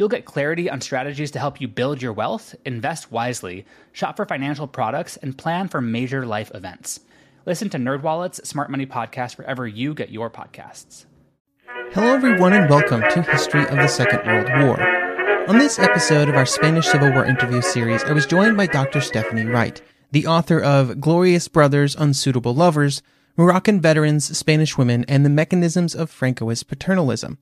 You'll get clarity on strategies to help you build your wealth, invest wisely, shop for financial products, and plan for major life events. Listen to NerdWallet's Smart Money Podcast wherever you get your podcasts. Hello, everyone, and welcome to History of the Second World War. On this episode of our Spanish Civil War interview series, I was joined by Dr. Stephanie Wright, the author of Glorious Brothers, Unsuitable Lovers, Moroccan Veterans, Spanish Women, and the Mechanisms of Francoist Paternalism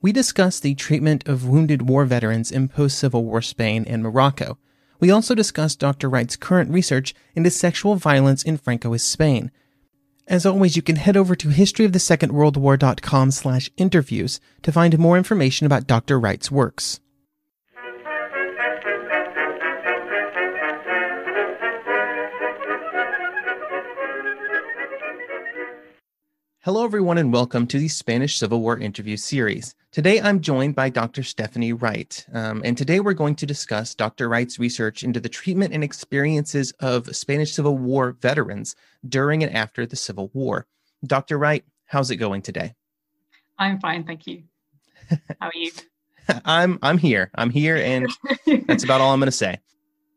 we discussed the treatment of wounded war veterans in post Civil War Spain and Morocco. We also discussed Dr. Wright's current research into sexual violence in Francoist Spain. As always, you can head over to historyofthesecondworldwar.com slash interviews to find more information about Dr. Wright's works. Hello, everyone, and welcome to the Spanish Civil War interview series. Today, I'm joined by Dr. Stephanie Wright, um, and today we're going to discuss Dr. Wright's research into the treatment and experiences of Spanish Civil War veterans during and after the Civil War. Dr. Wright, how's it going today? I'm fine, thank you. How are you? I'm I'm here. I'm here, and that's about all I'm going to say.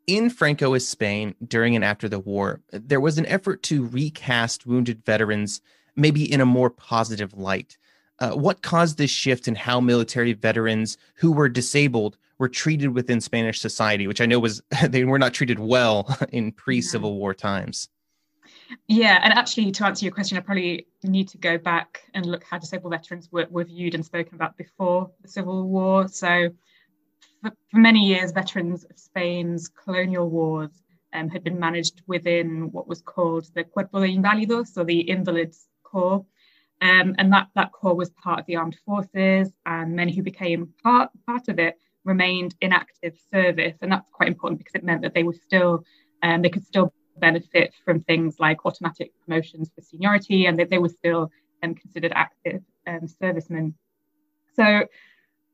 In Francoist Spain during and after the war, there was an effort to recast wounded veterans maybe in a more positive light. Uh, what caused this shift in how military veterans who were disabled were treated within Spanish society, which I know was they were not treated well in pre-Civil War times. Yeah, and actually, to answer your question, I probably need to go back and look how disabled veterans were, were viewed and spoken about before the Civil War. So, for, for many years, veterans of Spain's colonial wars um, had been managed within what was called the Cuerpo de Inválidos, or the Invalids Corps. Um, and that, that corps was part of the armed forces, and many who became part, part of it remained in active service. And that's quite important because it meant that they were still, um, they could still benefit from things like automatic promotions for seniority, and that they were still um, considered active um, servicemen. So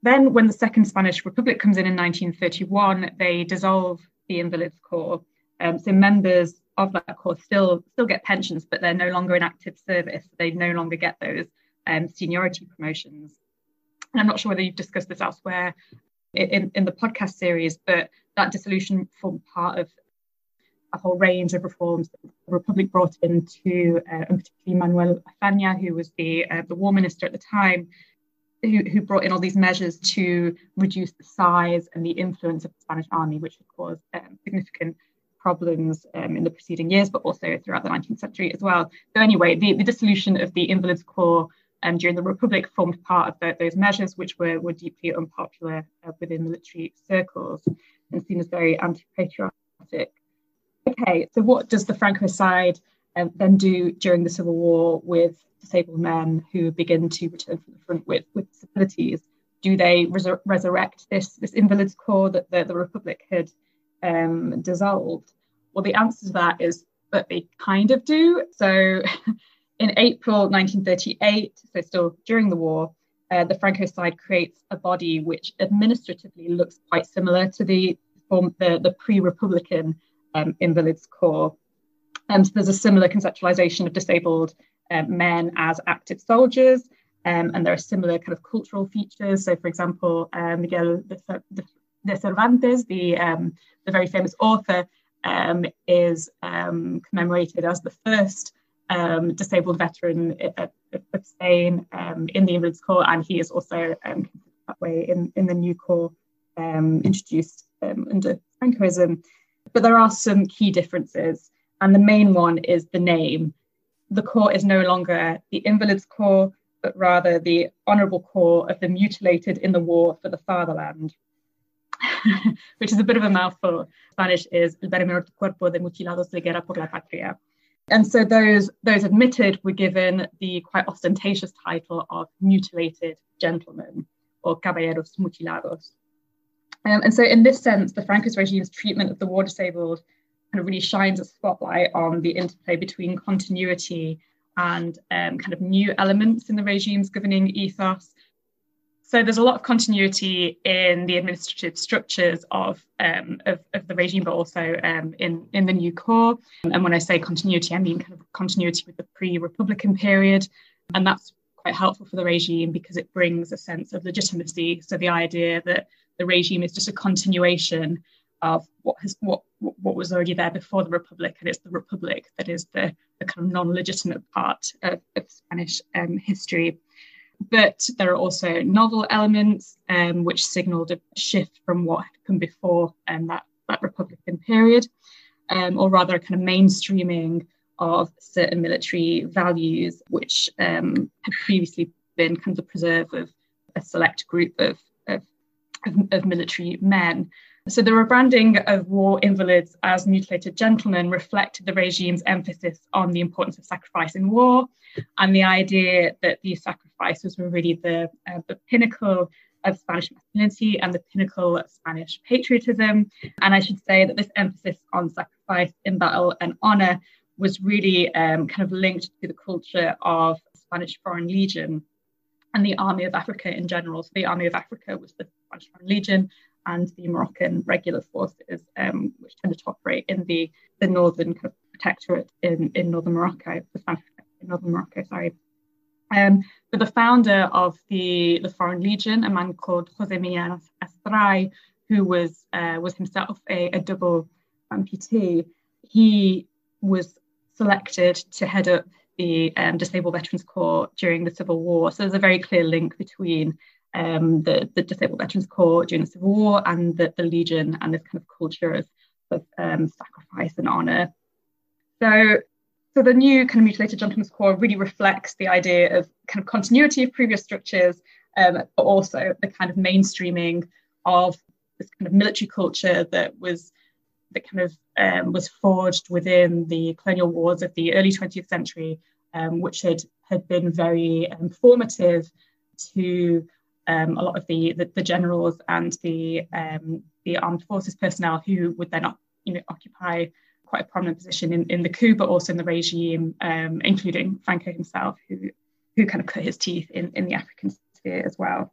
then, when the Second Spanish Republic comes in in 1931, they dissolve the Invalids Corps. Um, so members of that course still still get pensions, but they're no longer in active service. They no longer get those um, seniority promotions. And I'm not sure whether you've discussed this elsewhere in, in the podcast series, but that dissolution formed part of a whole range of reforms that the Republic brought into, uh, and particularly Manuel Azaña, who was the uh, the war minister at the time, who, who brought in all these measures to reduce the size and the influence of the Spanish army, which had caused um, significant problems um, in the preceding years, but also throughout the 19th century as well. So anyway, the, the dissolution of the Invalids Corps um, during the Republic formed part of the, those measures, which were, were deeply unpopular uh, within military circles and seen as very anti-patriotic. Okay, so what does the Franco side um, then do during the Civil War with disabled men who begin to return from the front with, with disabilities? Do they resur- resurrect this, this Invalids Corps that the, the Republic had um, dissolved? Well, the answer to that is that they kind of do. So in April 1938, so still during the war, uh, the Franco side creates a body which administratively looks quite similar to the form, the, the pre-Republican um, Invalids Corps. Um, so there's a similar conceptualization of disabled um, men as active soldiers, um, and there are similar kind of cultural features. So, for example, uh, Miguel de, Cervantes, the um, the very famous author, um, is um, commemorated as the first um, disabled veteran of Spain um, in the Invalids Corps, and he is also that way in, in the new corps introduced under Francoism. But there are some key differences, and the main one is the name. The corps is no longer the Invalids Corps, but rather the Honourable Corps of the Mutilated in the War for the Fatherland, which is a bit of a mouthful. Spanish is El Menor Cuerpo de Mutilados de Guerra por la Patria. And so those, those admitted were given the quite ostentatious title of mutilated gentlemen or caballeros mutilados. Um, and so in this sense, the Francoist regime's treatment of the war disabled kind of really shines a spotlight on the interplay between continuity and um, kind of new elements in the regime's governing ethos. So there's a lot of continuity in the administrative structures of, um, of, of, the regime, but also um, in, in the new corps. And when I say continuity, I mean kind of continuity with the pre-Republican period. And that's quite helpful for the regime because it brings a sense of legitimacy. So the idea that the regime is just a continuation of what has what what was already there before the republic, and it's the republic that is the, the kind of non-legitimate part of, of Spanish um, history. But there are also novel elements um, which signalled a shift from what had come before um, that that Republican period, um, or rather, a kind of mainstreaming of certain military values which um, had previously been kind of the preserve of a select group of, of, of, of military men. So the rebranding of war invalids as mutilated gentlemen reflected the regime's emphasis on the importance of sacrifice in war and the idea that these sacrifices were really the, uh, the pinnacle of Spanish masculinity and the pinnacle of Spanish patriotism. And I should say that this emphasis on sacrifice in battle and honor was really um, kind of linked to the culture of Spanish Foreign Legion and the Army of Africa in general. So the Army of Africa was the Spanish Foreign Legion, and the Moroccan regular forces, um, which tended to operate in the, the northern kind of protectorate in, in northern Morocco, the Spanish in northern Morocco, sorry. Um, but the founder of the, the Foreign Legion, a man called Jose Millán Astray, who was uh, was himself a, a double amputee, he was selected to head up the um, Disabled Veterans Corps during the Civil War. So there's a very clear link between um, the, the Disabled Veterans Corps during the Civil War and the, the Legion and this kind of culture of, of um, sacrifice and honour. So, so the new kind of mutilated gentleman's corps really reflects the idea of kind of continuity of previous structures, um, but also the kind of mainstreaming of this kind of military culture that was that kind of um, was forged within the colonial wars of the early 20th century, um, which had had been very um, formative to um, a lot of the, the, the generals and the um, the armed forces personnel who would then you know occupy quite a prominent position in, in the coup, but also in the regime, um, including Franco himself, who who kind of cut his teeth in, in the African sphere as well.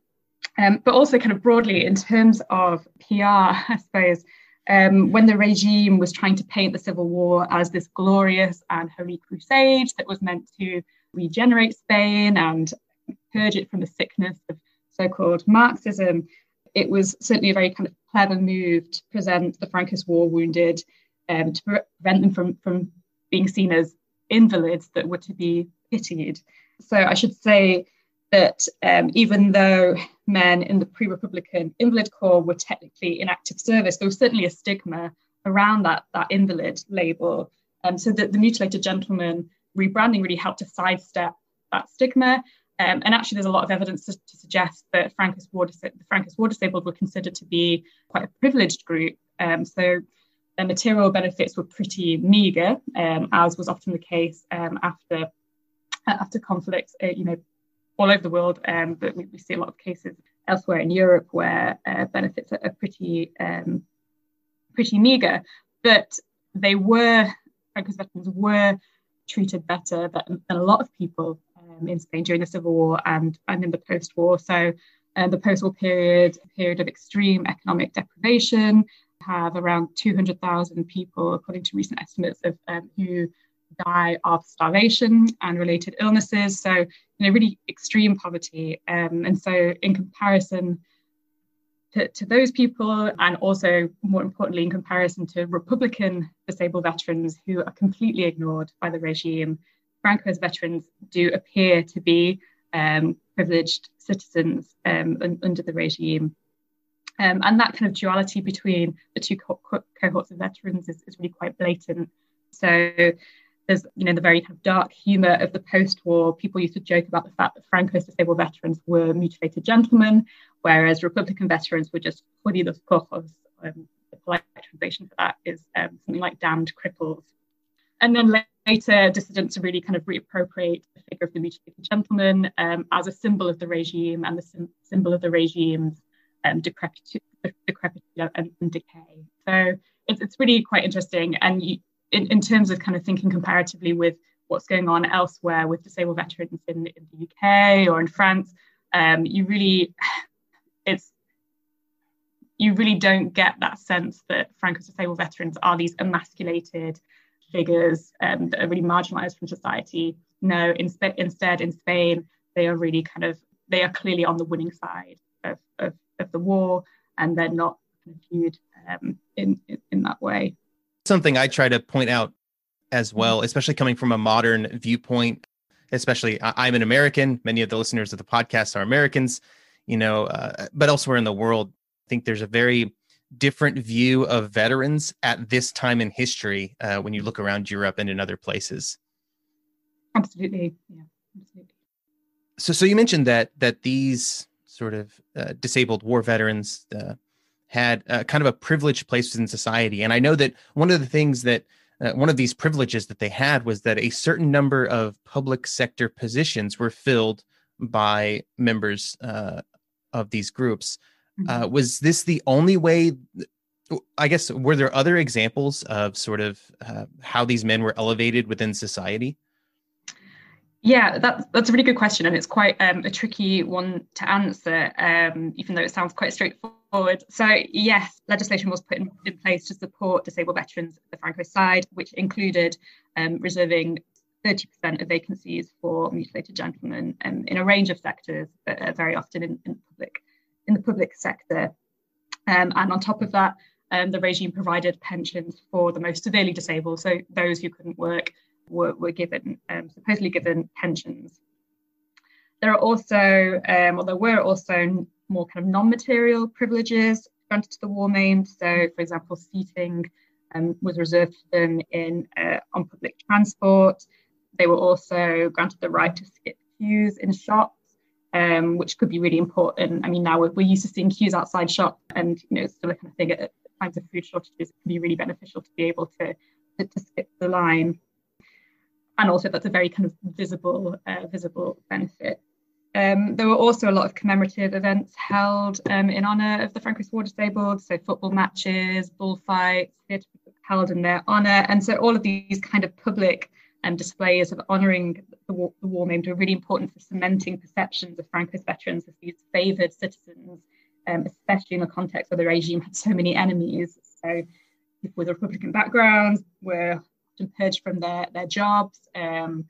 Um, but also kind of broadly in terms of PR, I suppose, um, when the regime was trying to paint the civil war as this glorious and holy crusade that was meant to regenerate Spain and purge it from the sickness of so-called Marxism, it was certainly a very kind of clever move to present the Francoist war wounded um, to pre- prevent them from, from being seen as invalids that were to be pitied. So I should say that um, even though men in the pre-republican invalid corps were technically in active service, there was certainly a stigma around that, that invalid label. Um, so that the mutilated gentleman rebranding really helped to sidestep that stigma um, and actually, there's a lot of evidence to, to suggest that Francoist war, the Francoist war disabled were considered to be quite a privileged group. Um, so their material benefits were pretty meagre, um, as was often the case um, after after conflicts, uh, you know, all over the world. Um, but we, we, see a lot of cases elsewhere in Europe where uh, benefits are, are pretty um, pretty meagre. But they were Francoist veterans were treated better than, than a lot of people um, in Spain during the Civil War and, and in the post war. So, uh, the post war period, a period of extreme economic deprivation, have around 200,000 people, according to recent estimates, of um, who die of starvation and related illnesses. So, you know, really extreme poverty. Um, and so, in comparison to, to, those people, and also more importantly, in comparison to Republican disabled veterans who are completely ignored by the regime, Franco's veterans do appear to be um, privileged citizens um, un- under the regime. Um, and that kind of duality between the two co- co- cohorts of veterans is, is really quite blatant. So there's you know the very kind of dark humor of the post-war. People used to joke about the fact that Franco's disabled veterans were mutilated gentlemen, whereas Republican veterans were just jodidos cojos. Um, the polite translation for that is um, something like damned cripples. And then later, dissidents really kind of reappropriate the figure of the mutilated gentleman um, as a symbol of the regime and the sim- symbol of the regime's um, decrepitude, and, and, decay. So it's, it's really quite interesting. And you, in, in terms of kind of thinking comparatively with what's going on elsewhere with disabled veterans in, in the UK or in France, um, you really, it's, you really don't get that sense that Franco's disabled veterans are these emasculated figures um, that are really marginalized from society. No, in, instead, in Spain, they are really kind of, they are clearly on the winning side of, of, of the war and they're not viewed um, in, in, in that way something I try to point out as well, especially coming from a modern viewpoint. Especially, I'm an American. Many of the listeners of the podcast are Americans, you know, uh, but elsewhere in the world, I think there's a very different view of veterans at this time in history uh, when you look around Europe and in other places. Absolutely, yeah, absolutely. So, so you mentioned that that these sort of uh, disabled war veterans, uh, had uh, kind of a privileged place in society. And I know that one of the things that uh, one of these privileges that they had was that a certain number of public sector positions were filled by members uh, of these groups. Uh, mm-hmm. was this the only way? I guess were there other examples of sort of uh, how these men were elevated within society? Yeah, that's that's a really good question, and it's quite um, a tricky one to answer, um, even though it sounds quite straightforward. So, yes, legislation was put in, in place to support disabled veterans at the Franco side, which included um, reserving 30% of vacancies for mutilated gentlemen um, in a range of sectors, but uh, very often in, in public in the public sector. Um, and on top of that, um, the regime provided pensions for the most severely disabled, so those who couldn't work were, were given, um, supposedly given pensions. There are also, um, or there were also more kind of non-material privileges granted to the war maimed. So, for example, seating um, was reserved for them in uh, on public transport. They were also granted the right to skip queues in shops, um, which could be really important. I mean, now we're, we're, used to seeing queues outside shops, and you know, it's still a kind of thing at times of food shortages. It can be really beneficial to be able to, to, to skip the line and also that's a very kind of visible uh, visible benefit. Um, there were also a lot of commemorative events held um, in honour of the Francoist War disabled, so football matches, bullfights, held in their honour, and so all of these kind of public um, displays of honouring the war, the war maimed were really important for cementing perceptions of Franco's veterans as these favoured citizens, um, especially in the context where the regime had so many enemies. So people with Republican backgrounds were often purged from their, their jobs um,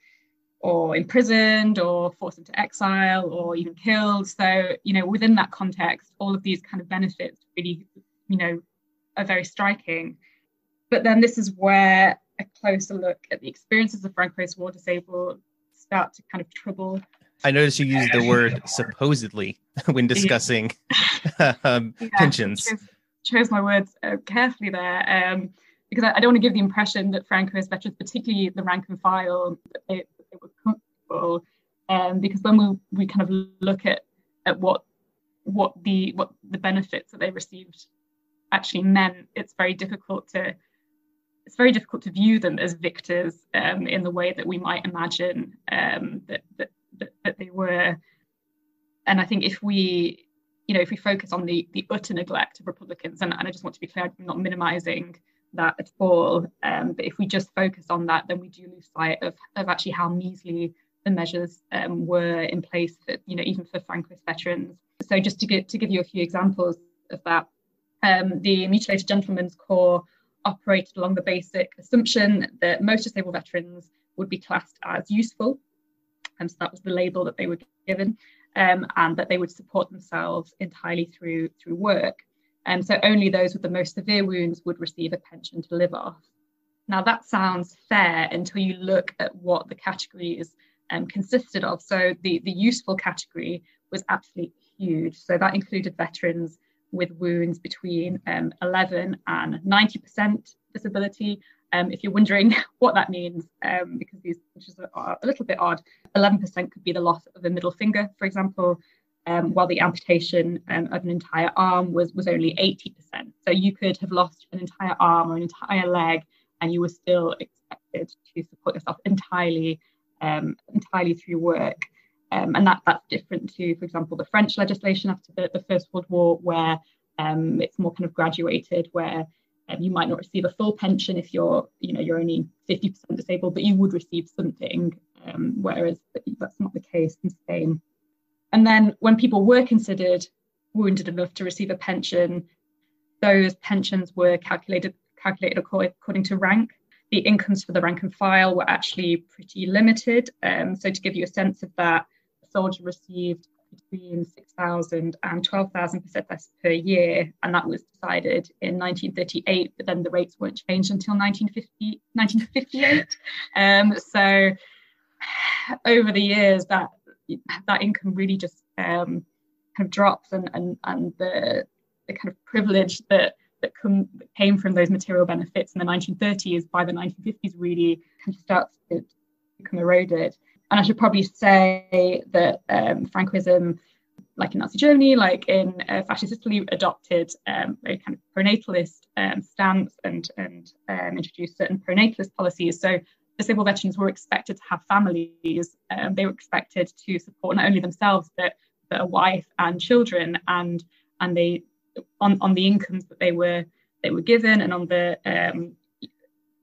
or imprisoned or forced into exile or even killed. So, you know, within that context, all of these kind of benefits really, you know, are very striking. But then this is where a closer look at the experiences of Franco's war disabled start to kind of trouble. I noticed you used the word supposedly when discussing um, yeah, pensions. Chose, chose, my words uh, carefully there. Um, because I, I, don't want to give the impression that Francoist veterans, particularly the rank and file, that they, that they were comfortable. Um, because when we, we kind of look at, at what what the what the benefits that they received actually meant, it's very difficult to it's very difficult to view them as victors um, in the way that we might imagine um, that, that, that, that they were. And I think if we you know, if we focus on the the utter neglect of Republicans, and, and I just want to be clear, I'm not minimizing that at all. Um, but if we just focus on that, then we do lose sight of, of actually how measly the measures um, were in place, for, you know, even for Francoist veterans. So just to, get, to give you a few examples of that, um, the Mutilated Gentlemen's Corps operated along the basic assumption that most disabled veterans would be classed as useful. And so that was the label that they were given, um, and that they would support themselves entirely through through work. And um, so only those with the most severe wounds would receive a pension to live off. Now that sounds fair until you look at what the categories um, consisted of. So the, the useful category was absolutely huge. So that included veterans with wounds between um, 11 and 90% disability. Um, if you're wondering what that means, um, because these pictures are a little bit odd, 11% could be the loss of a middle finger, for example, um, while the amputation um, of an entire arm was, was only 80%. So you could have lost an entire arm or an entire leg, and you were still expected to support yourself entirely, um, entirely through work. Um, and that, that's different to, for example, the French legislation after the, the First World War, where um, it's more kind of graduated, where um, you might not receive a full pension if you're, you know, you're only 50% disabled, but you would receive something, um, whereas that's not the case in Spain. And then when people were considered wounded enough to receive a pension, those pensions were calculated calculated according to rank. The incomes for the rank and file were actually pretty limited. Um, so to give you a sense of that, soldier received between 6,000 and 12,000 pesetas per year, and that was decided in 1938, but then the rates weren't changed until 1950, 1958. um, so over the years, that that income really just um, kind of drops, and and and the the kind of privilege that that, come, that came from those material benefits in the 1930s by the 1950s really kind of starts to become eroded. And I should probably say that um, Francoism, like in Nazi Germany, like in uh, fascist Italy, adopted um, a kind of pronatalist um, stance and, and um, introduced certain pronatalist policies. So disabled veterans were expected to have families. Um, they were expected to support not only themselves but, but a wife and children, and and they on, on the incomes that they were they were given and on the um,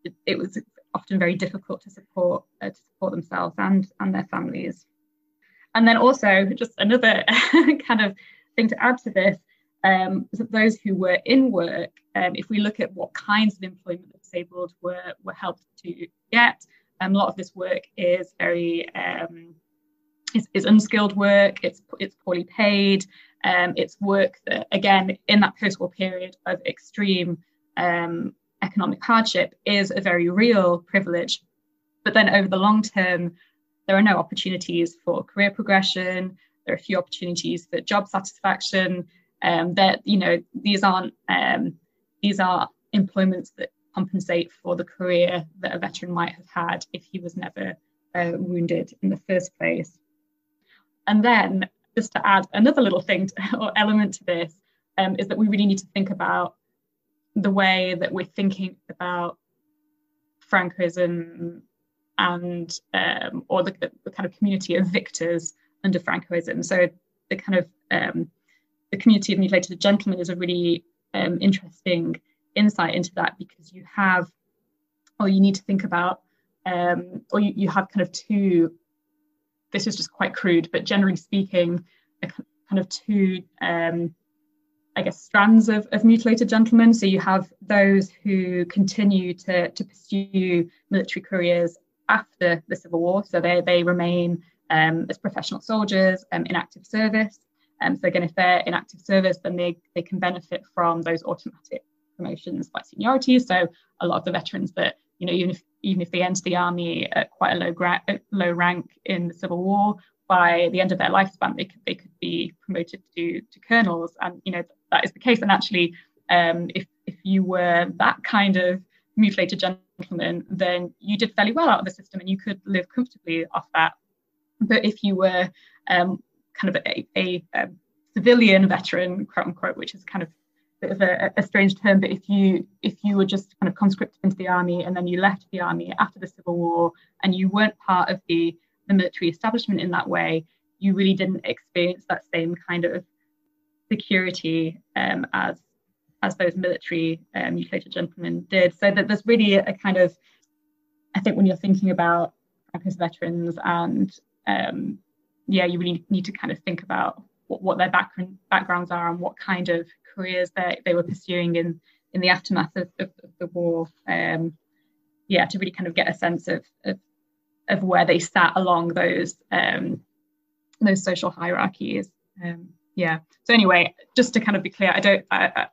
it, it was often very difficult to support uh, to support themselves and and their families. And then also just another kind of thing to add to this um, those who were in work, um, if we look at what kinds of employment the disabled were were helped to get, um, a lot of this work is very um, is, is unskilled work. It's it's poorly paid. Um, it's work that again in that post-war period of extreme um, economic hardship is a very real privilege. But then over the long term, there are no opportunities for career progression. There are few opportunities for job satisfaction. Um, that you know these aren't um, these are employments that compensate for the career that a veteran might have had if he was never uh, wounded in the first place. And then just to add another little thing to, or element to this um, is that we really need to think about the way that we're thinking about Francoism and um, or the, the, kind of community of victors under Francoism. So the kind of um, the community of mutilated gentlemen is a really um, interesting insight into that because you have, or you need to think about, um, or you, you have kind of two. This is just quite crude, but generally speaking, kind of two um, I guess, strands of, of mutilated gentlemen. So you have those who continue to, to pursue military careers after the Civil War. So they, they remain um, as professional soldiers um, in active service. Um, so again, if they're in active service, then they, they can benefit from those automatic promotions by seniority. So a lot of the veterans that, you know, even if, even if they enter the army at quite a low, gra- low rank in the Civil War, by the end of their lifespan, they could, they could be promoted to, to colonels. And, you know, that is the case. And actually, um, if, if you were that kind of mutilated gentleman, then you did fairly well out of the system and you could live comfortably off that. But if you were um, kind of a, a, a, civilian veteran, quote unquote, which is kind of a bit of a, a, strange term, but if you if you were just kind of conscripted into the army and then you left the army after the Civil War and you weren't part of the the military establishment in that way, you really didn't experience that same kind of security um, as as those military um, mutilated gentlemen did. So that there's really a, kind of, I think when you're thinking about Francoist veterans and um, yeah, you really need to kind of think about what, what their background backgrounds are and what kind of careers they, they were pursuing in in the aftermath of, of, of the war. Um, yeah, to really kind of get a sense of, of of where they sat along those um, those social hierarchies. Um, yeah. So anyway, just to kind of be clear, I don't. I,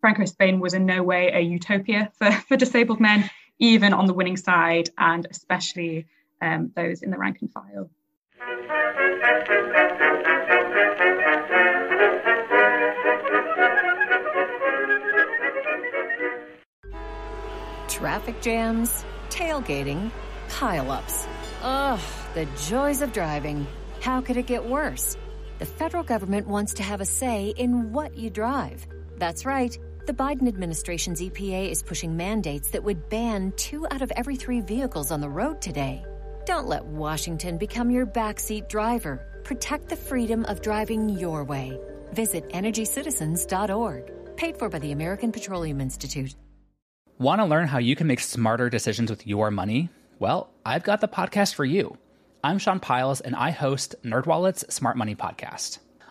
Franco Spain was in no way a utopia for, for disabled men, even on the winning side, and especially um, those in the rank and file. Traffic jams, tailgating, pileups. Ugh, the joys of driving. How could it get worse? The federal government wants to have a say in what you drive. That's right. The Biden administration's EPA is pushing mandates that would ban two out of every three vehicles on the road today. Don't let Washington become your backseat driver. Protect the freedom of driving your way. Visit EnergyCitizens.org. Paid for by the American Petroleum Institute. Want to learn how you can make smarter decisions with your money? Well, I've got the podcast for you. I'm Sean Pyles, and I host NerdWallet's Smart Money Podcast.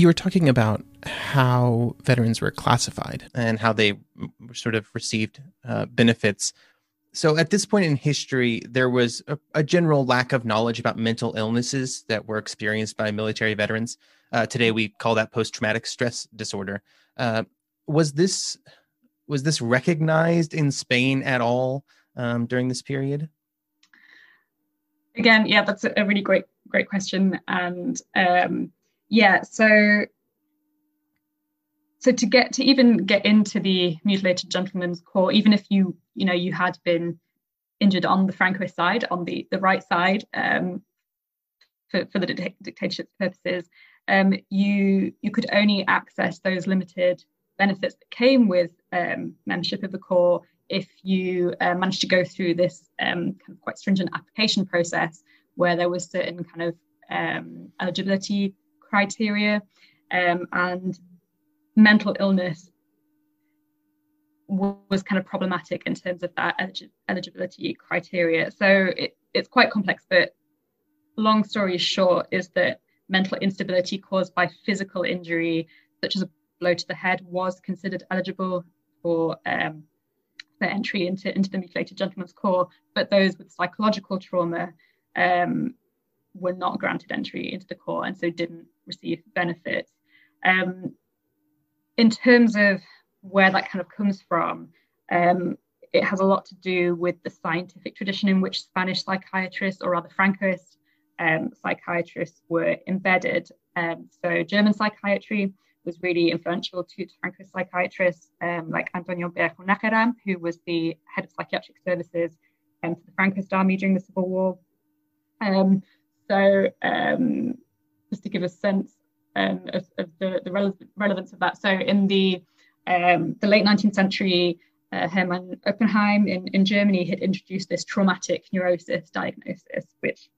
You were talking about how veterans were classified and how they sort of received uh, benefits. So, at this point in history, there was a, a, general lack of knowledge about mental illnesses that were experienced by military veterans. Uh, today, we call that post-traumatic stress disorder. Uh, was this was this recognized in Spain at all um, during this period? Again, yeah, that's a really great great question, and um, yeah so so to get to even get into the mutilated gentleman's corps even if you you know you had been injured on the francoist side on the the right side um, for, for the dictatorship purposes um, you you could only access those limited benefits that came with um, membership of the corps if you uh, managed to go through this um, kind of quite stringent application process where there was certain kind of um, eligibility criteria um, and mental illness was kind of problematic in terms of that eligibility criteria. So it, it's quite complex, but long story short is that mental instability caused by physical injury, such as a blow to the head, was considered eligible for um, entry into, into the mutilated gentleman's corps, but those with psychological trauma um, were not granted entry into the corps and so didn't receive benefits. Um, in terms of where that kind of comes from, um, it has a lot to do with the scientific tradition in which Spanish psychiatrists, or rather Francoist um, psychiatrists, were embedded. Um, so German psychiatry was really influential to, to Francoist psychiatrists um, like Antonio Vallejo Nájera, who was the head of psychiatric services um, for the Francoist army during the Civil War. Um, so um, just to give a sense um, of, of, the, the rele- relevance of that. So in the um, the late 19th century, uh, Hermann Oppenheim in, in Germany had introduced this traumatic neurosis diagnosis, which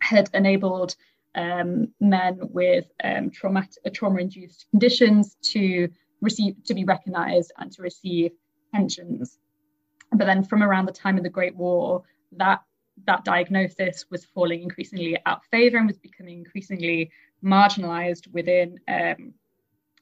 had enabled um, men with um, traumatic, uh, trauma-induced conditions to receive to be recognized and to receive pensions. But then from around the time of the Great War, that that diagnosis was falling increasingly out of favor and was becoming increasingly marginalized within um,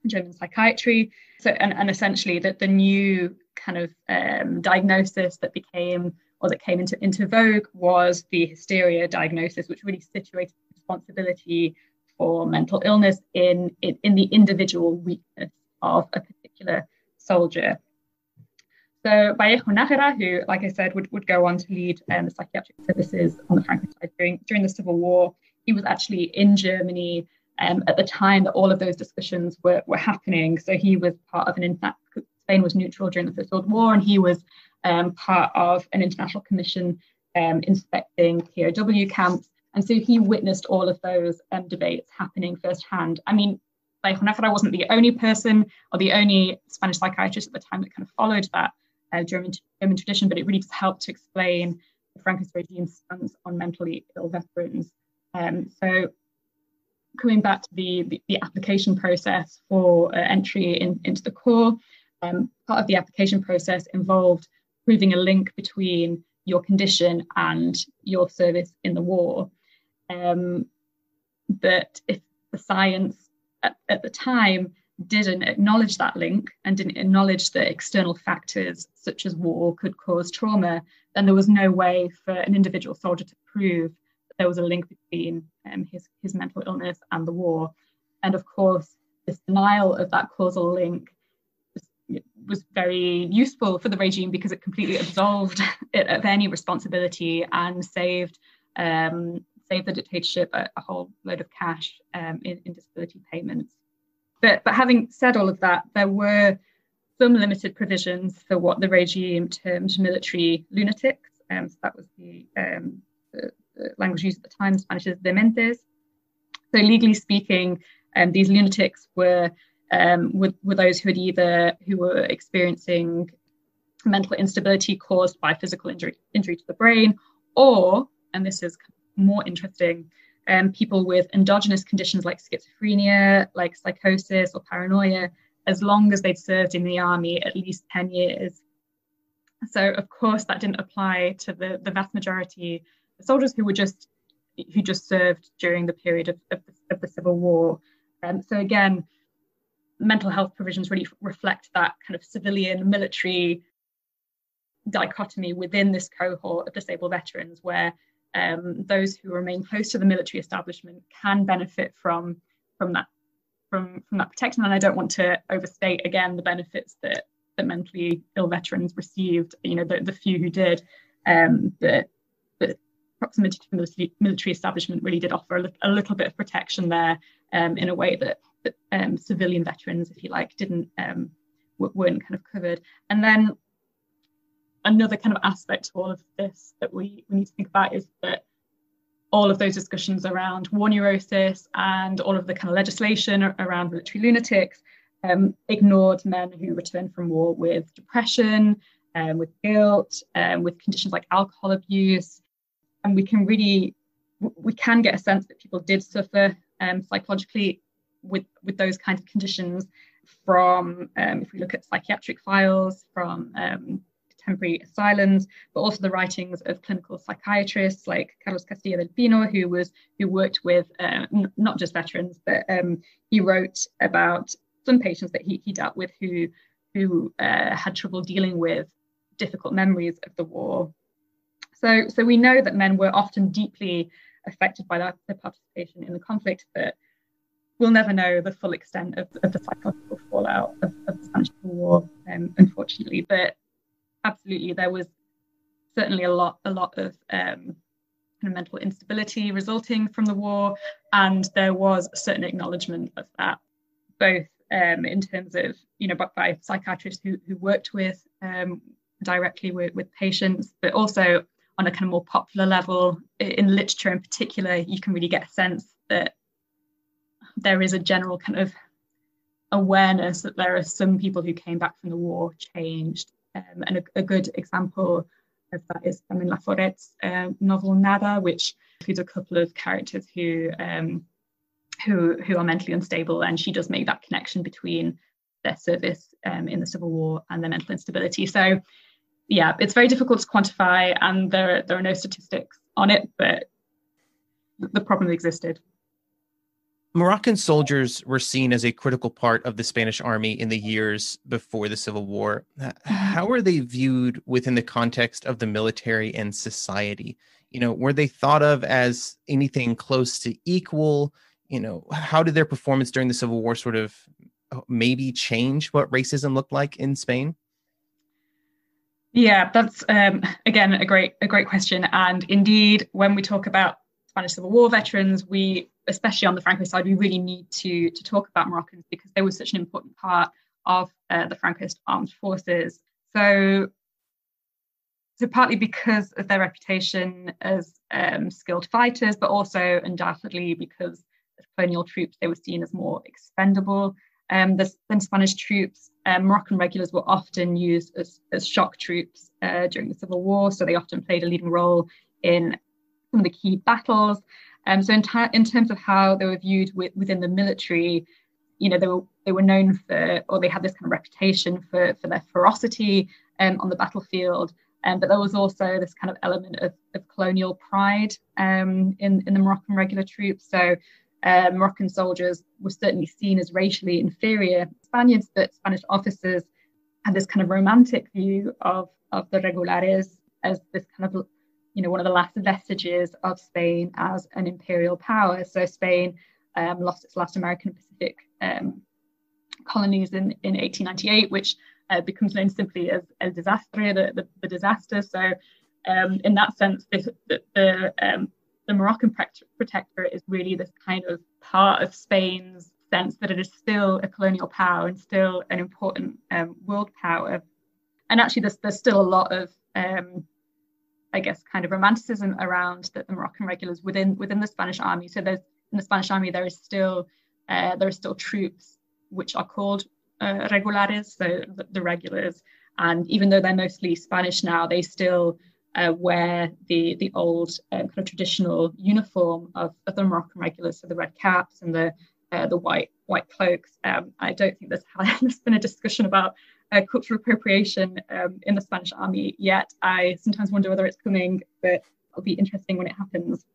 German psychiatry. So, and, and essentially, that the new kind of um, diagnosis that became or that came into, into vogue was the hysteria diagnosis, which really situated responsibility for mental illness in, in, in the individual weakness of a particular soldier. So Vallejo Nájera, who, like I said, would, would go on to lead um, the psychiatric services on the Franco side during, during the Civil War, he was actually in Germany um, at the time that all of those discussions were, were happening. So he was part of an, international Spain was neutral during the First World War, and he was um, part of an international commission um, inspecting POW camps. And so he witnessed all of those um, debates happening firsthand. I mean, Vallejo wasn't the only person or the only Spanish psychiatrist at the time that kind of followed that uh, German, German tradition, but it really just helped to explain the Francoist regime's stance on mentally ill veterans. Um, so coming back to the, the, the application process for uh, entry in, into the Corps, um, part of the application process involved proving a link between your condition and your service in the war. Um, but if the science at, at the time didn't acknowledge that link and didn't acknowledge that external factors such as war could cause trauma, then there was no way for an individual soldier to prove that there was a link between um, his, his mental illness and the war. And of course, this denial of that causal link was, was very useful for the regime because it completely absolved it of any responsibility and saved um, saved the dictatorship a, a whole load of cash um, in, in disability payments. But, but having said all of that, there were some limited provisions for what the regime termed military lunatics. Um, so that was the, um, the, the, language used at the time, Spanish is dementes. So legally speaking, um, these lunatics were, um, were, were those who had either who were experiencing mental instability caused by physical injury, injury to the brain, or, and this is more interesting, um, people with endogenous conditions like schizophrenia, like psychosis or paranoia, as long as they'd served in the army at least 10 years. So, of course, that didn't apply to the, the vast majority of soldiers who were just who just served during the period of, of, of the Civil War. Um, so again, mental health provisions really reflect that kind of civilian military dichotomy within this cohort of disabled veterans where um, those who remain close to the military establishment can benefit from from that from from that protection. And I don't want to overstate again the benefits that that mentally ill veterans received. You know, the, the few who did, um, that the proximity to the military, military establishment really did offer a, a little bit of protection there um, in a way that, that um, civilian veterans, if you like, didn't um, weren't kind of covered. And then another kind of aspect to all of this that we, we need to think about is that all of those discussions around war neurosis and all of the kind of legislation around military lunatics um, ignored men who returned from war with depression, um, with guilt, um, with conditions like alcohol abuse. And we can really, we can get a sense that people did suffer um, psychologically with, with those kinds of conditions from, um, if we look at psychiatric files, from um, temporary asylums, but also the writings of clinical psychiatrists like Carlos Castilla del Pino, who was who worked with uh, n- not just veterans, but um, he wrote about some patients that he, he dealt with who who uh, had trouble dealing with difficult memories of the war. So, so we know that men were often deeply affected by their participation in the conflict, but we'll never know the full extent of, of the psychological fallout of, of the Spanish Civil War, um, unfortunately. But absolutely there was certainly a lot a lot of um, kind of mental instability resulting from the war and there was a certain acknowledgement of that both um, in terms of you know by, by psychiatrists who, who worked with um, directly with, with patients but also on a kind of more popular level in literature in particular you can really get a sense that there is a general kind of awareness that there are some people who came back from the war changed um, and a, a, good example of that is Carmen Laforet's uh, novel Nada, which includes a couple of characters who um, who who are mentally unstable, and she does make that connection between their service um, in the Civil War and their mental instability. So, yeah, it's very difficult to quantify, and there there are no statistics on it, but the problem existed. Moroccan soldiers were seen as a critical part of the Spanish army in the years before the Civil War. How were they viewed within the context of the military and society? You know, were they thought of as anything close to equal? You know, how did their performance during the Civil War sort of uh, maybe change what racism looked like in Spain? Yeah, that's um, again a great a great question. And indeed, when we talk about Spanish Civil War veterans, we especially on the Franco side, we really need to, to talk about Moroccans because they were such an important part of uh, the Francoist armed forces. So, so partly because of their reputation as um, skilled fighters, but also undoubtedly because of colonial troops, they were seen as more expendable um, than Spanish troops. Um, Moroccan regulars were often used as, as shock troops uh, during the Civil War, so they often played a leading role in some of the key battles. Um, so in, ta- in terms of how they were viewed with, within the military, you know, they were they were known for, or they had this kind of reputation for for their ferocity um, on the battlefield. Um, but there was also this kind of element of, of colonial pride um, in in the Moroccan regular troops. So uh, Moroccan soldiers were certainly seen as racially inferior Spaniards, but Spanish officers had this kind of romantic view of, of the regulares as this kind of, you know, one of the last vestiges of Spain as an imperial power. So Spain um, lost its last American Pacific um, colonies in, in 1898, which uh, becomes known simply as El Desastre, the, the, the disaster. So um, in that sense, the, the, the um, the Moroccan protectorate is really this kind of part of Spain's sense that it is still a colonial power and still an important um, world power. And actually, there's, there's still a lot of, um, I guess, kind of romanticism around the, the, Moroccan regulars within within the Spanish army. So there's in the Spanish army there is still uh, there are still troops which are called uh, regulares, so the, the regulars. And even though they're mostly Spanish now, they still uh, wear the the old uh, kind of traditional uniform of, of, the Moroccan regulars, so the red caps and the uh, the white white cloaks. Um, I don't think there's, there's been a discussion about uh, cultural appropriation um, in the Spanish army yet. I sometimes wonder whether it's coming, but it'll be interesting when it happens.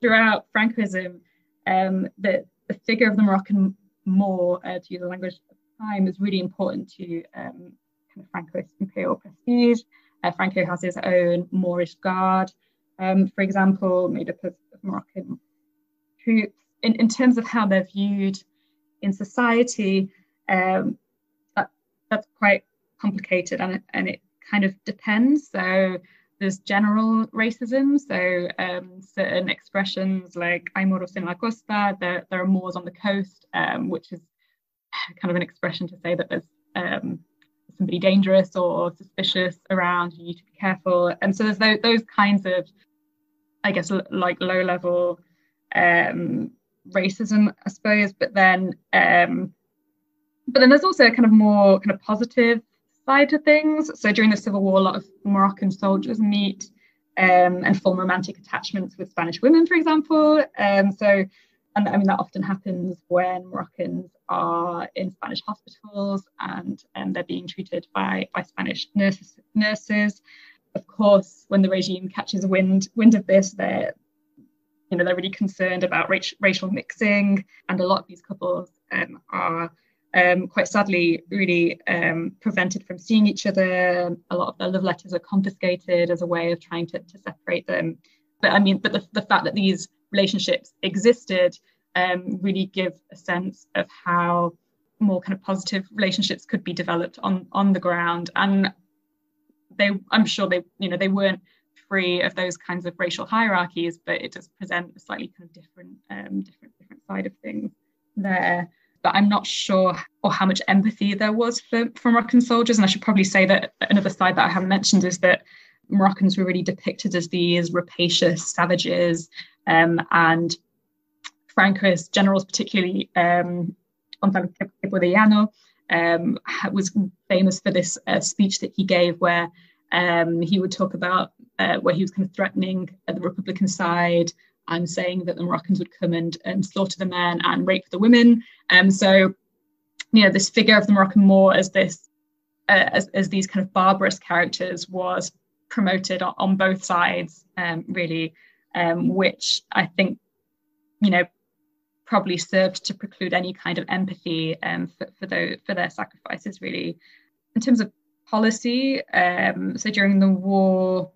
Throughout Francoism, um, the, the figure of the Moroccan Moor, uh, to use the language of time, is really important to um, kind of Francoist imperial prestige. Uh, Franco has his own Moorish Guard, um, for example, made up of, of Moroccan troops. In, in terms of how they're viewed in society, um, that's quite complicated and, and it kind of depends. So there's general racism, so um, certain expressions like hay moros en la costa, there, there are Moors on the coast, um, which is kind of an expression to say that there's um, somebody dangerous or suspicious around, you need to be careful. And so there's those, those kinds of, I guess, l- like low level um, racism, I suppose. But then, um, but then there's also a kind of more kind of positive side to things. So during the Civil War, a lot of Moroccan soldiers meet um, and form romantic attachments with Spanish women, for example. Um, so and I mean that often happens when Moroccans are in Spanish hospitals and, and they're being treated by, by Spanish nurses, nurses. Of course, when the regime catches wind wind of this, they're you know they're really concerned about rac- racial mixing, and a lot of these couples um, are um, quite sadly really um, prevented from seeing each other. A lot of their love letters are confiscated as a way of trying to, to separate them. But I mean, but the, the fact that these relationships existed um, really give a sense of how more kind of positive relationships could be developed on on the ground and they i'm sure they you know they weren't free of those kinds of racial hierarchies but it does present a slightly kind of different um, different different side of things there but i'm not sure or how much empathy there was for, for moroccan soldiers. And i should probably say that another side that i haven't mentioned is that Moroccans were really depicted as these rapacious savages, um, and Francoist generals, particularly um, um, was famous for this uh, speech that he gave where um, he would talk about uh, where he was kind of threatening the Republican side and saying that the Moroccans would come and, and slaughter the men and rape the women. Um, so, you know, this figure of the Moroccan Moor as this, uh, as, as these kind of barbarous characters was promoted on, on both sides, um, really, um, which I think, you know, probably served to preclude any kind of empathy um, for, for, the, for their sacrifices, really. In terms of policy, um, so during the war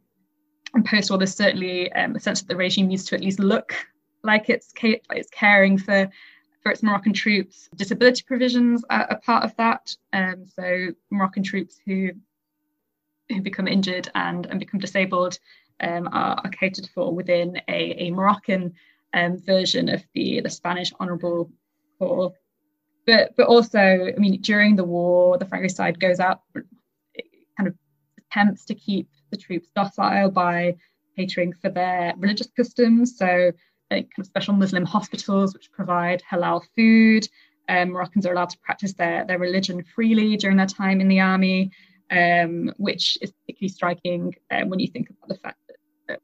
and post-war, there's certainly um, a sense that the regime needs to at least look like it's, ca- it's caring for for its Moroccan troops. Disability provisions are, are part of that. Um, so Moroccan troops who who become injured and, and become disabled um, are, are, catered for within a, a Moroccan um, version of the, the Spanish Honourable Corps. But, but also, I mean, during the war, the Franco side goes out, kind of attempts to keep the troops docile by catering for their religious customs. So kind of special Muslim hospitals which provide halal food. Um, Moroccans are allowed to practice their, their religion freely during their time in the army, um, which is particularly striking um, when you think about the fact that, that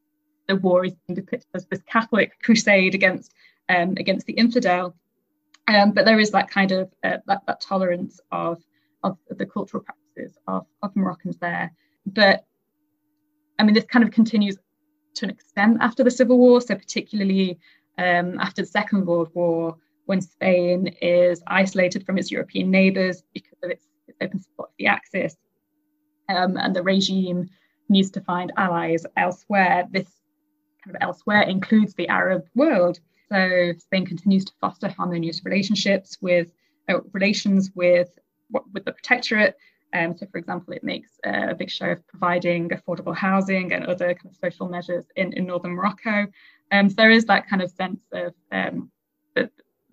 the war is depicted as this Catholic crusade against um, against the infidel. Um, but there is that kind of uh, that, that tolerance of of the cultural practices of, of Moroccans there. But I mean, this kind of continues to an extent after the Civil War. So particularly um, after the Second World War, when Spain is isolated from its European neighbours because of its, its open support of the Axis, um, and the regime needs to find allies elsewhere. This kind of elsewhere includes the Arab world. So Spain continues to foster harmonious relationships with uh, relations with with the protectorate. Um, so, for example, it makes a big show of providing affordable housing and other kind of social measures in, in northern Morocco. Um, so there is that kind of sense of um, that,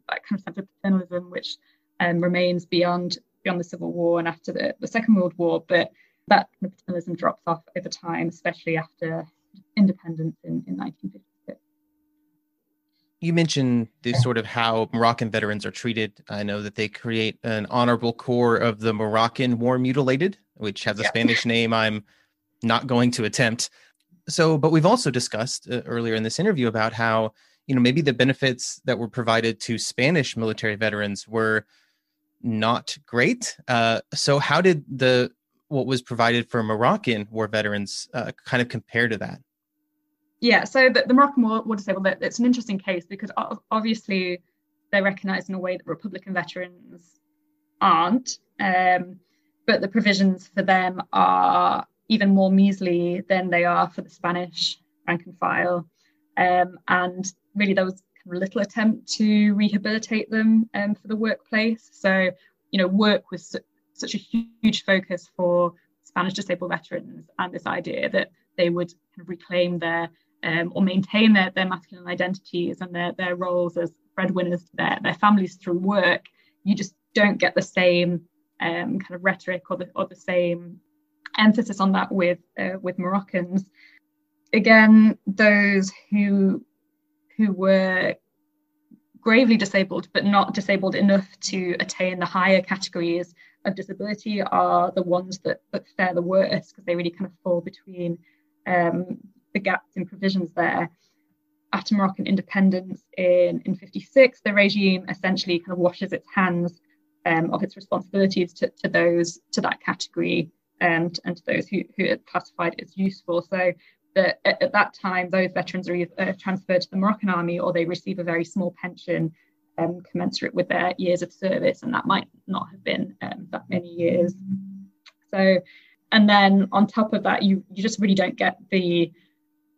that kind of sense of paternalism which um, remains beyond beyond the civil war and after the, the Second World War, but that paternalism drops off over time, especially after independence in, in 1950 you mentioned the sort of how Moroccan veterans are treated. I know that they create an honorable corps of the Moroccan War Mutilated, which has a yeah. Spanish name I'm not going to attempt. So, but we've also discussed uh, earlier in this interview about how, you know, maybe the benefits that were provided to Spanish military veterans were not great. Uh, so, how did the what was provided for Moroccan war veterans uh, kind of compare to that? Yeah, so the, the Moroccan War, War Disabled, it's an interesting case because obviously they're recognised in a way that Republican veterans aren't. Um, but the provisions for them are even more measly than they are for the Spanish rank and file. Um, and really, there was little attempt to rehabilitate them um, for the workplace. So, you know, work was su- such a huge focus for Spanish disabled veterans, and this idea that they would kind of reclaim their um, or maintain their, their masculine identities and their, their roles as breadwinners to their, their families through work, you just don't get the same um, kind of rhetoric or the, or the same emphasis on that with uh, with Moroccans. Again, those who who were gravely disabled but not disabled enough to attain the higher categories of disability are the ones that, that fare the worst because they really kind of fall between um, the gaps in provisions there. After Moroccan independence in, in 56, the regime essentially kind of washes its hands um, of its responsibilities to, to those to that category and, and to those who, who are classified as useful. So that at, at, that time, those veterans are either uh, transferred to the Moroccan army or they receive a very small pension um, commensurate with their years of service, and that might not have been um, that many years. So, and then on top of that, you you just really don't get the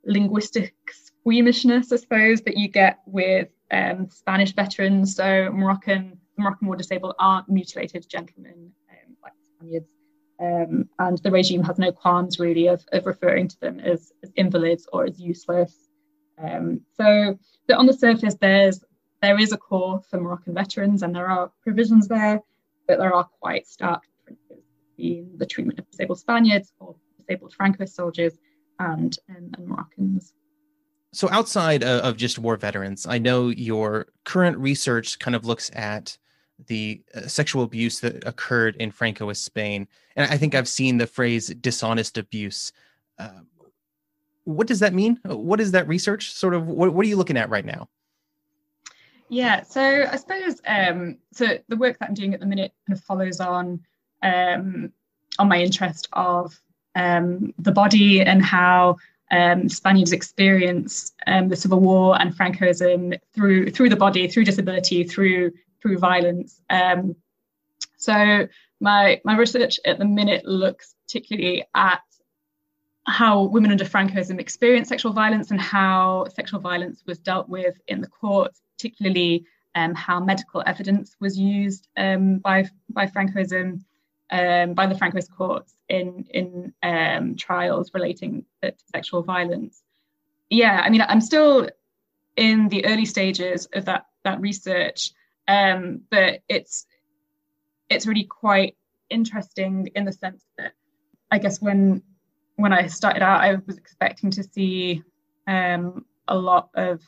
linguistic squeamishness, I suppose, that you get with um, Spanish veterans. So Moroccan, Moroccan war disabled aren't mutilated gentlemen um, like Spaniards. Um, and the regime has no qualms really of, of referring to them as, as invalids or as useless. Um, so, on the surface, there's there is a corps for Moroccan veterans, and there are provisions there, but there are quite stark differences between the treatment of disabled Spaniards or disabled Francoist soldiers and, and, and Moroccans. So, outside of just war veterans, I know your current research kind of looks at the uh, sexual abuse that occurred in Francoist Spain. And I think I've seen the phrase dishonest abuse. Uh, what does that mean? What is that research? Sort of, what, what are you looking at right now? Yeah, so I suppose um, so. The work that I'm doing at the minute kind of follows on um, on my interest of um, the body and how um, Spaniards experience um, the Civil War and Francoism through through the body, through disability, through through violence. Um, so my my research at the minute looks particularly at how women under Francoism experienced sexual violence and how sexual violence was dealt with in the courts, particularly um, how medical evidence was used um, by by Francoism um, by the Francoist courts in in um, trials relating to sexual violence. Yeah, I mean, I'm still in the early stages of that that research, um, but it's it's really quite interesting in the sense that I guess when when I started out, I was expecting to see um, a lot of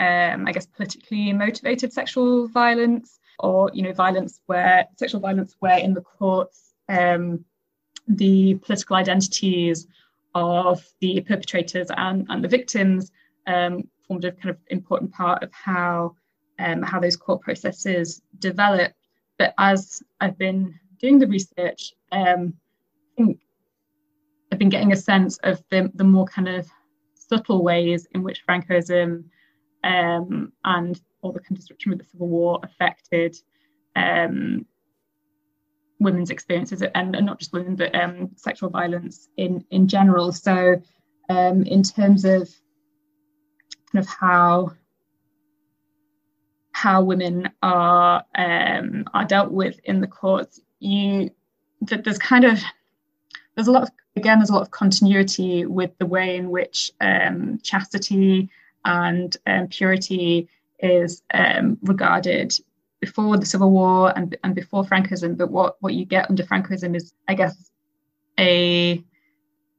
um, I guess, politically motivated sexual violence, or you know, violence where sexual violence where in the courts um, the political identities of the perpetrators and, and the victims um, formed a kind of important part of how um, how those court processes develop. But as I've been doing the research, um, I think I've been getting a sense of the, the more kind of subtle ways in which Francoism um, and all the construction of the Civil War affected um, women's experiences and, and, not just women, but um, sexual violence in, in general. So, um, in terms of kind of how how women are um, are dealt with in the courts, you that there's kind of there's a lot of again there's a lot of continuity with the way in which um, chastity and um, purity is um, regarded before the Civil War and, and before Francoism. But what, what you get under Francoism is, I guess, a,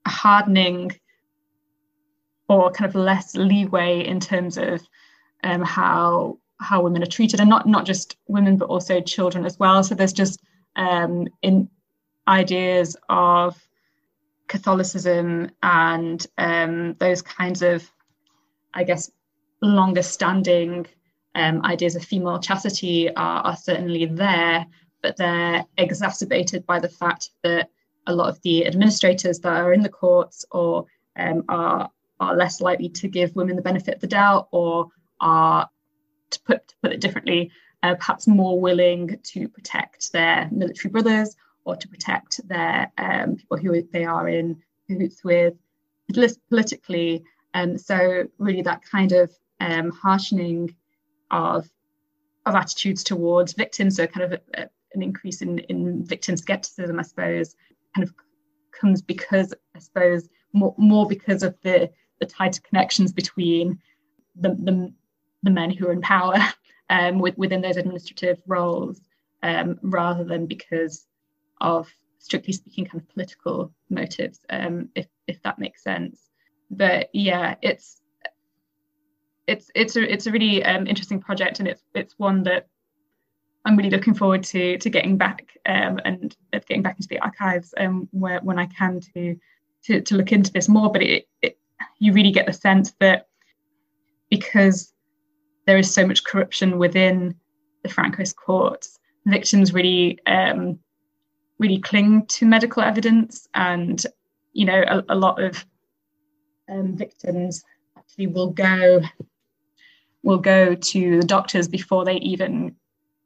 a hardening or kind of less leeway in terms of um, how how women are treated, and not not just women, but also children as well. So there's just um, in ideas of Catholicism and um, those kinds of, I guess, longer standing um, ideas of female chastity are, are certainly there, but they're exacerbated by the fact that a lot of the administrators that are in the courts or um, are are less likely to give women the benefit of the doubt or are to put to put it differently uh, perhaps more willing to protect their military brothers or to protect their um, people who they are in cahoots with politically. Um, so really that kind of um, harshening of of attitudes towards victims, so kind of a, a, an increase in in victim skepticism, I suppose, kind of comes because I suppose more more because of the the tighter connections between the the, the men who are in power um, with, within those administrative roles, um, rather than because of strictly speaking kind of political motives, um, if if that makes sense. But yeah, it's it's it's a it's a really um, interesting project, and it's it's one that I'm really looking forward to to getting back um, and uh, getting back into the archives um, where when I can to to to look into this more. But it, it you really get the sense that because there is so much corruption within the Francoist courts, victims really um, really cling to medical evidence, and you know a, a lot of um, victims actually will go will go to the doctors before they even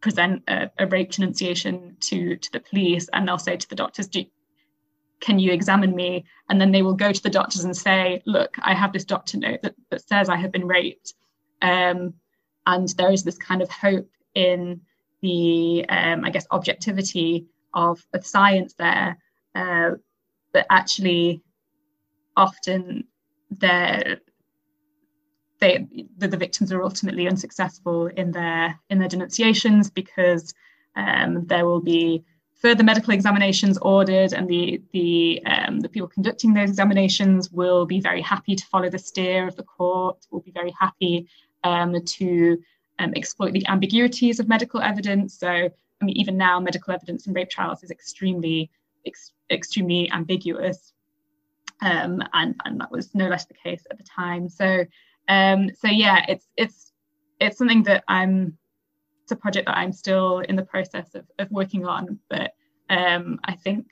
present a, a rape denunciation to, to the police and they'll say to the doctors, can you examine me? And then they will go to the doctors and say, look, I have this doctor note that, that says I have been raped. Um, and there is this kind of hope in the, um, I guess, objectivity of, of science there. Uh, but actually, often there they the, the, victims are ultimately unsuccessful in their in their denunciations because um, there will be further medical examinations ordered and the the um, the people conducting those examinations will be very happy to follow the steer of the court will be very happy um, to um, exploit the ambiguities of medical evidence. So i mean even now medical evidence in rape trials is extremely ex- extremely ambiguous um, and and that was no less the case at the time. So um, so yeah, it's it's it's something that I'm. It's a project that I'm still in the process of, of working on, but um, I think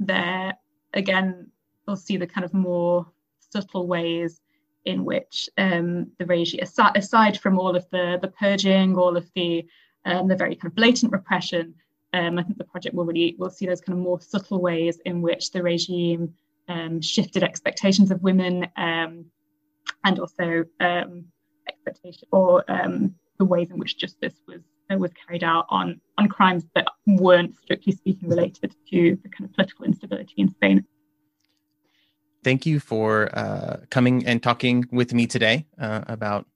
there again we'll see the kind of more subtle ways in which um, the regime, aside, from all of the the purging, all of the um, the very kind of blatant repression, um, I think the project will really will see those kind of more subtle ways in which the regime um, shifted expectations of women, um, and also um, expectation or um, the ways in which justice was uh, was carried out on on crimes that weren't strictly speaking related to the kind of political instability in Spain. Thank you for uh, coming and talking with me today uh, about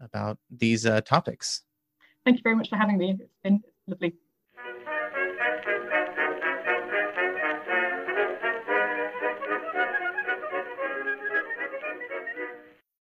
about these uh, topics. Thank you very much for having me. It's been lovely.